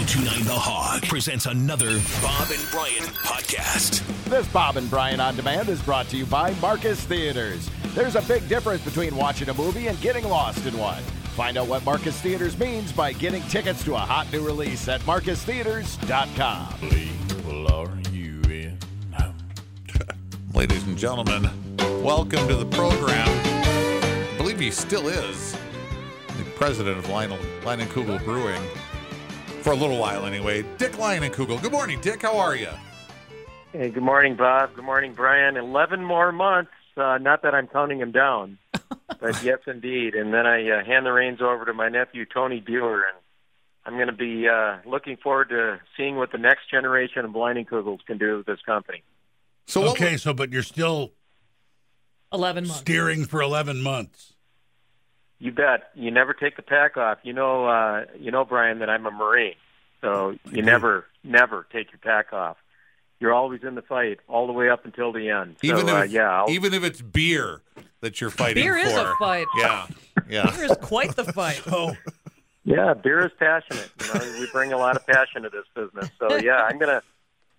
1029 The Hog presents another Bob and Brian podcast. This Bob and Brian on Demand is brought to you by Marcus Theatres. There's a big difference between watching a movie and getting lost in one. Find out what Marcus Theatres means by getting tickets to a hot new release at marcustheatres.com. People, are you in? Ladies and gentlemen, welcome to the program. I believe he still is the president of Lionel, Leinenkugel Brewing. For a little while, anyway. Dick Leinenkugel. Good morning, Dick. How are you? Hey, good morning, Bob. Good morning, Brian. Eleven more months. Uh, not that I'm counting them down, but yes, indeed. And then I uh, hand the reins over to my nephew Tony Bueller, and I'm going to be uh, looking forward to seeing what the next generation of Leinenkugels can do with this company. So, Okay, so but you're still 11 months. steering for 11 months. You bet. You never take the pack off. You know, uh, you know, Brian, that I'm a Marine, so you never, never take your pack off. You're always in the fight all the way up until the end. So, even if uh, yeah, I'll, even if it's beer that you're fighting Beer for. is a fight. Yeah. Yeah. Beer is quite the fight. Oh, Yeah, beer is passionate. You know, we bring a lot of passion to this business. So yeah, I'm gonna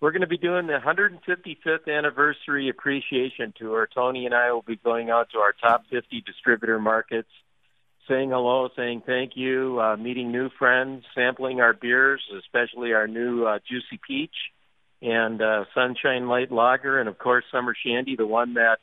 we're gonna be doing the 155th anniversary appreciation tour. Tony and I will be going out to our top 50 distributor markets, saying hello, saying thank you, uh, meeting new friends, sampling our beers, especially our new uh, Juicy Peach and uh, Sunshine Light Lager, and of course Summer Shandy, the one that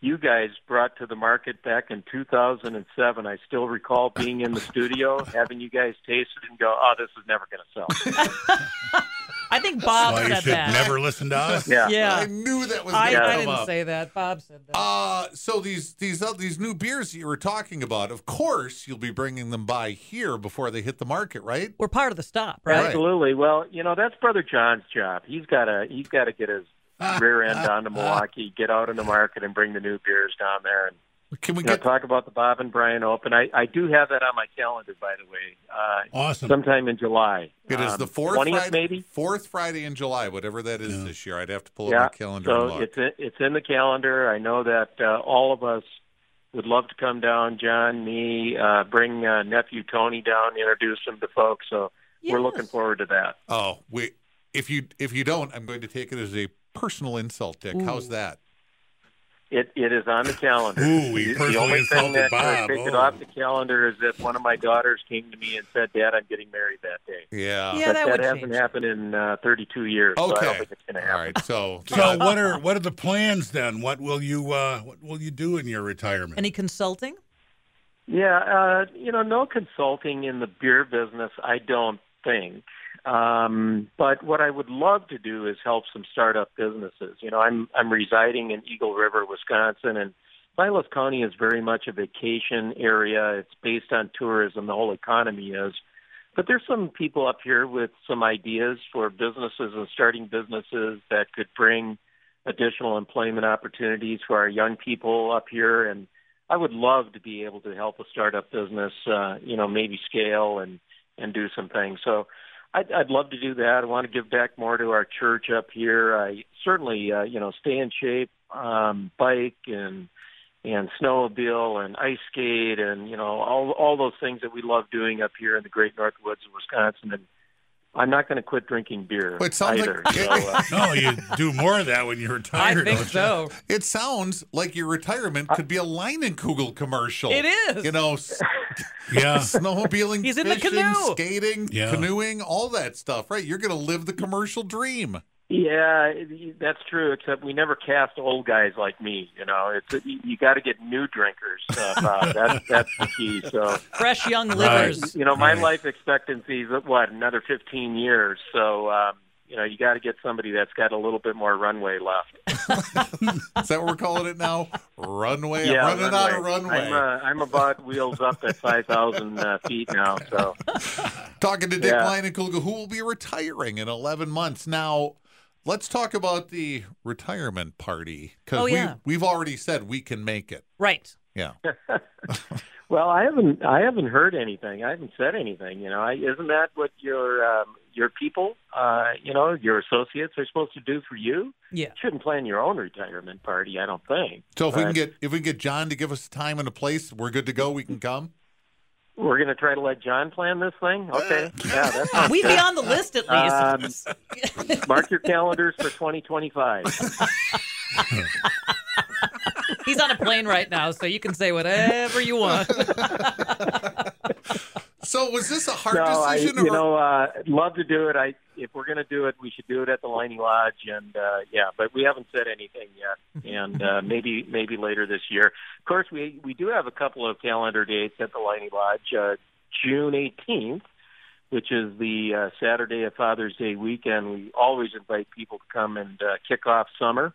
you guys brought to the market back in 2007. I still recall being in the studio, having you guys taste it and go, "Oh, this is never going to sell." I think Bob well, you said should that. never listen to us. Yeah, I knew that was I, going to I come didn't up. say that. Bob said that. Uh, so these these uh, these new beers that you were talking about, of course, you'll be bringing them by here before they hit the market, right? We're part of the stop, right? absolutely. Well, you know that's Brother John's job. He's got to he's got to get his rear end down to Milwaukee, get out in the market, and bring the new beers down there, and Can we you know, talk about the Bob and Brian Open. I, I do have that on my calendar, by the way. Uh, Awesome. sometime in July. It is Um, the fourth 20th, Friday, maybe. fourth Friday in July, whatever that is Yeah. this year. I'd have to pull up Yeah, my calendar and so look. it's in, it's in the calendar. I know that uh, all of us would love to come down. John, me, uh, bring uh, nephew Tony down, introduce him to folks. So we're looking forward to that. oh, we If you if you don't, I'm going to take it as a personal insult, Dick. How's that? It it is on the calendar. Ooh, we the, the only thing insulted that could Bob. take it Oh. off the calendar is if one of my daughters came to me and said, "Dad, I'm getting married that day." Yeah. Yeah, but that that, hasn't change. happened in uh, 32 years. So I Okay. don't think it's going to happen. right. So, So what are what are the plans then? What will you uh, what will you do in your retirement? Any consulting? Yeah, uh, you know, no consulting in the beer business, I don't think. Um, but what I would love to do is help some startup businesses. You know, I'm I'm residing in Eagle River, Wisconsin, and Vilas County is very much a vacation area. It's based on tourism. The whole economy is. But there's some people up here with some ideas for businesses and starting businesses that could bring additional employment opportunities for our young people up here and I would love to be able to help a startup business, uh, you know, maybe scale and and do some things. So, I'd, I'd love to do that. I want to give back more to our church up here. I certainly, uh, you know, stay in shape, um, bike and and snowmobile and ice skate and you know all all those things that we love doing up here in the great north woods of Wisconsin. And I'm not going to quit drinking beer Well, it sounds like- either. so, uh, no, you do more of that when you retire. I think don't you? so. it sounds like your retirement could be a Leinenkugel commercial. It is. You know, s- Yeah. snowmobiling, He's in the fishing, canoe. skating, Yeah. canoeing, all that stuff, right? You're going to live the commercial dream. Yeah, that's true. Except we never cast old guys like me. You know, it's you, you got to get new drinkers. Uh, that's that's the key. So Fresh young Right. livers. you know, my Right. life expectancy is what another 15 years. So um, you know, you got to get somebody that's got a little bit more runway left. Is that what we're calling it now? Runway. yeah, I'm running out of runway. I'm, uh, I'm about wheels up at 5,000 uh, feet now. So Talking to Dick Yeah. Leinenkugel, who will be retiring in 11 months. Now, let's talk about the retirement party because Oh, yeah. we, we've already said we can make it. Right. Yeah. Well, I haven't I haven't heard anything. I haven't said anything. You know, I, isn't that what your um, your people, uh, you know, your associates are supposed to do for you? Yeah. You shouldn't plan your own retirement party. I don't think. So if we can get if we can get John to give us time and a place, we're good to go. We can come. We're going to try to let John plan this thing. Okay, yeah, that's We'd be on the list at least. Um, mark your calendars for 2025. He's on a plane right now, so you can say whatever you want. So was this a hard decision? no, I, decision? you or- know, uh, love to do it. I if we're going to do it, we should do it at the Leinie Lodge, and uh, yeah, but we haven't said anything yet, and uh, maybe maybe later this year. Of course, we we do have a couple of calendar dates at the Leinie Lodge. Uh, June 18th, which is the uh, Saturday of Father's Day weekend. We always invite people to come and uh, kick off summer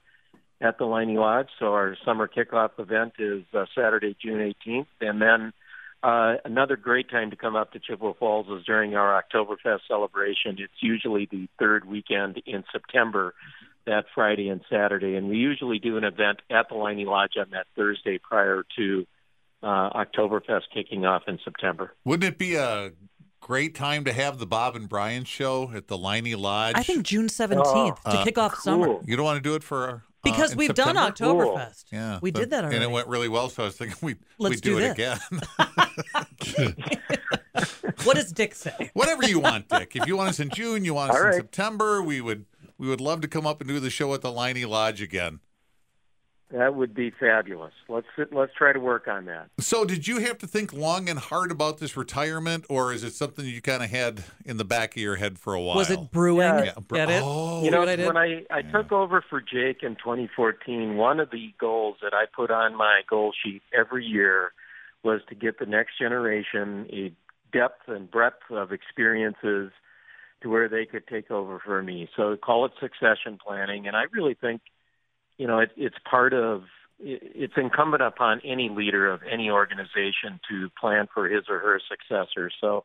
at the Leinie Lodge. So our summer kickoff event is uh, Saturday, June 18th, and then. Uh, another great time to come up to Chippewa Falls is during our Oktoberfest celebration. It's usually the third weekend in September, that Friday and Saturday, and we usually do an event at the Leinie Lodge on that Thursday prior to uh, Oktoberfest kicking off in September. Wouldn't it be a great time to have the Bob and Brian show at the Liney Lodge? I think June 17th to Uh, kick off summer. You don't want to do it for uh, Uh, because in we've done September? Oktoberfest. Yeah, We but- did that already. and it went really well. So I was thinking we Let's we do, do it again. What does Dick say? Whatever you want, Dick. If you want us in June, you want us All in right. September. We would we would love to come up and do the show at the Leinie Lodge again. That would be fabulous. Let's let's try to work on that. So, did you have to think long and hard about this retirement, or is it something you kind of had in the back of your head for a while? Was it brewing? Yeah. Yeah, br- it? Oh, You know, what I did? when I, I took over for Jake in 2014, one of the goals that I put on my goal sheet every year was to get the next generation a depth and breadth of experiences to where they could take over for me. So call it succession planning. And I really think, you know, it, it's part of, it's incumbent upon any leader of any organization to plan for his or her successor. So,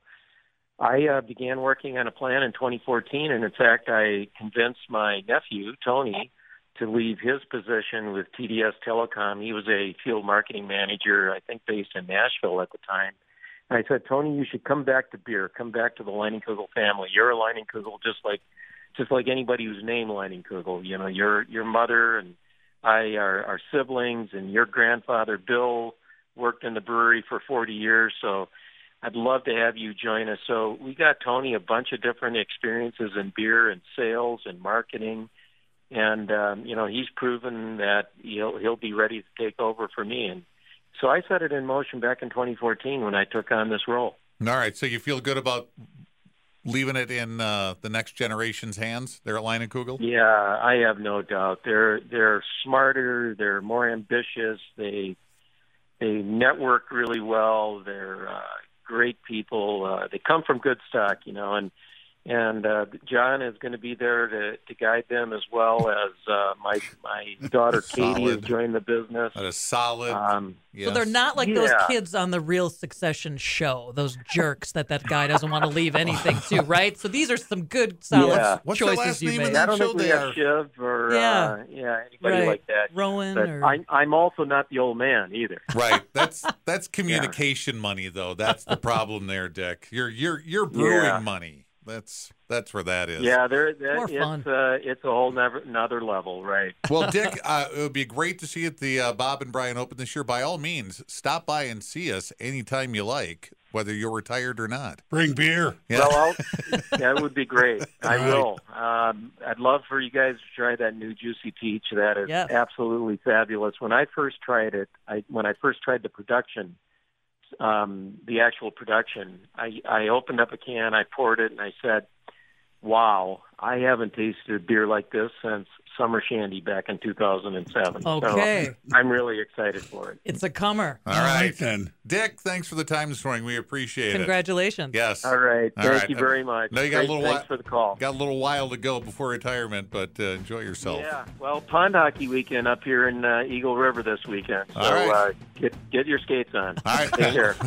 I uh, began working on a plan in 2014, and in fact, I convinced my nephew Tony to leave his position with TDS Telecom. He was a field marketing manager, I think, based in Nashville at the time. And I said, Tony, you should come back to beer. Come back to the Leinenkugel family. You're a Leinenkugel, just like just like anybody who's named Leinenkugel. You know, your your mother and I are, are siblings, and your grandfather Bill worked in the brewery for 40 years. So I'd love to have you join us. So we got Tony a bunch of different experiences in beer and sales and marketing, and um, you know he's proven that he'll he'll be ready to take over for me. And so I set it in motion back in 2014 when I took on this role. All right. So you feel good about leaving it in uh, the next generation's hands there at Leinenkugel? Yeah, I have no doubt. They're they're smarter. They're more ambitious. They they network really well. They're uh, great people. Uh, they come from good stock, you know, and and uh, John is going to be there to to guide them as well as uh, my my daughter Katie has Solid. joined the business. That is solid. Um, yes. So they're not like those kids on the real Succession show, those jerks that that guy doesn't want to leave anything to, right? So these are some good, solid Yeah. What's the choices last you name of made. that I don't show think we have Shiv or Yeah. uh, yeah anybody Right. like that. Roman But or I'm I'm also not the old man either. Right. That's that's communication money though. That's the problem there, Dick. You're you're you're brewing Yeah. money. That's that's where that is. Yeah, there that, More it's fun. uh, it's a whole never, another level, right? Well, Dick, uh, it would be great to see you at the uh, Bob and Brian Open this year. By all means, stop by and see us anytime you like, whether you're retired or not. Bring beer. Yeah. Well, I'll, that would be great. I Right. will. Um, I'd love for you guys to try that new Juicy Peach. That is Yes. absolutely fabulous. When I first tried it, I when I first tried the production, um, the actual production, I, I opened up a can, I poured it, and I said, "Wow, I haven't tasted a beer like this since Summer Shandy back in 2007." Okay. So I'm really excited for it. It's a comer. All right. then. Dick, thanks for the time this morning. We appreciate it. Congratulations. Yes. All right. All Thank right. you very much. Now you got a little Thanks while- for the call. Got a little while to go before retirement, but uh, enjoy yourself. Yeah, well, pond hockey weekend up here in uh, Eagle River this weekend. So All right. uh, get get your skates on. All right. Take care.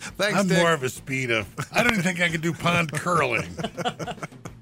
Thanks, I'm Dick. more of a speed of. I don't even think I can do pond curling.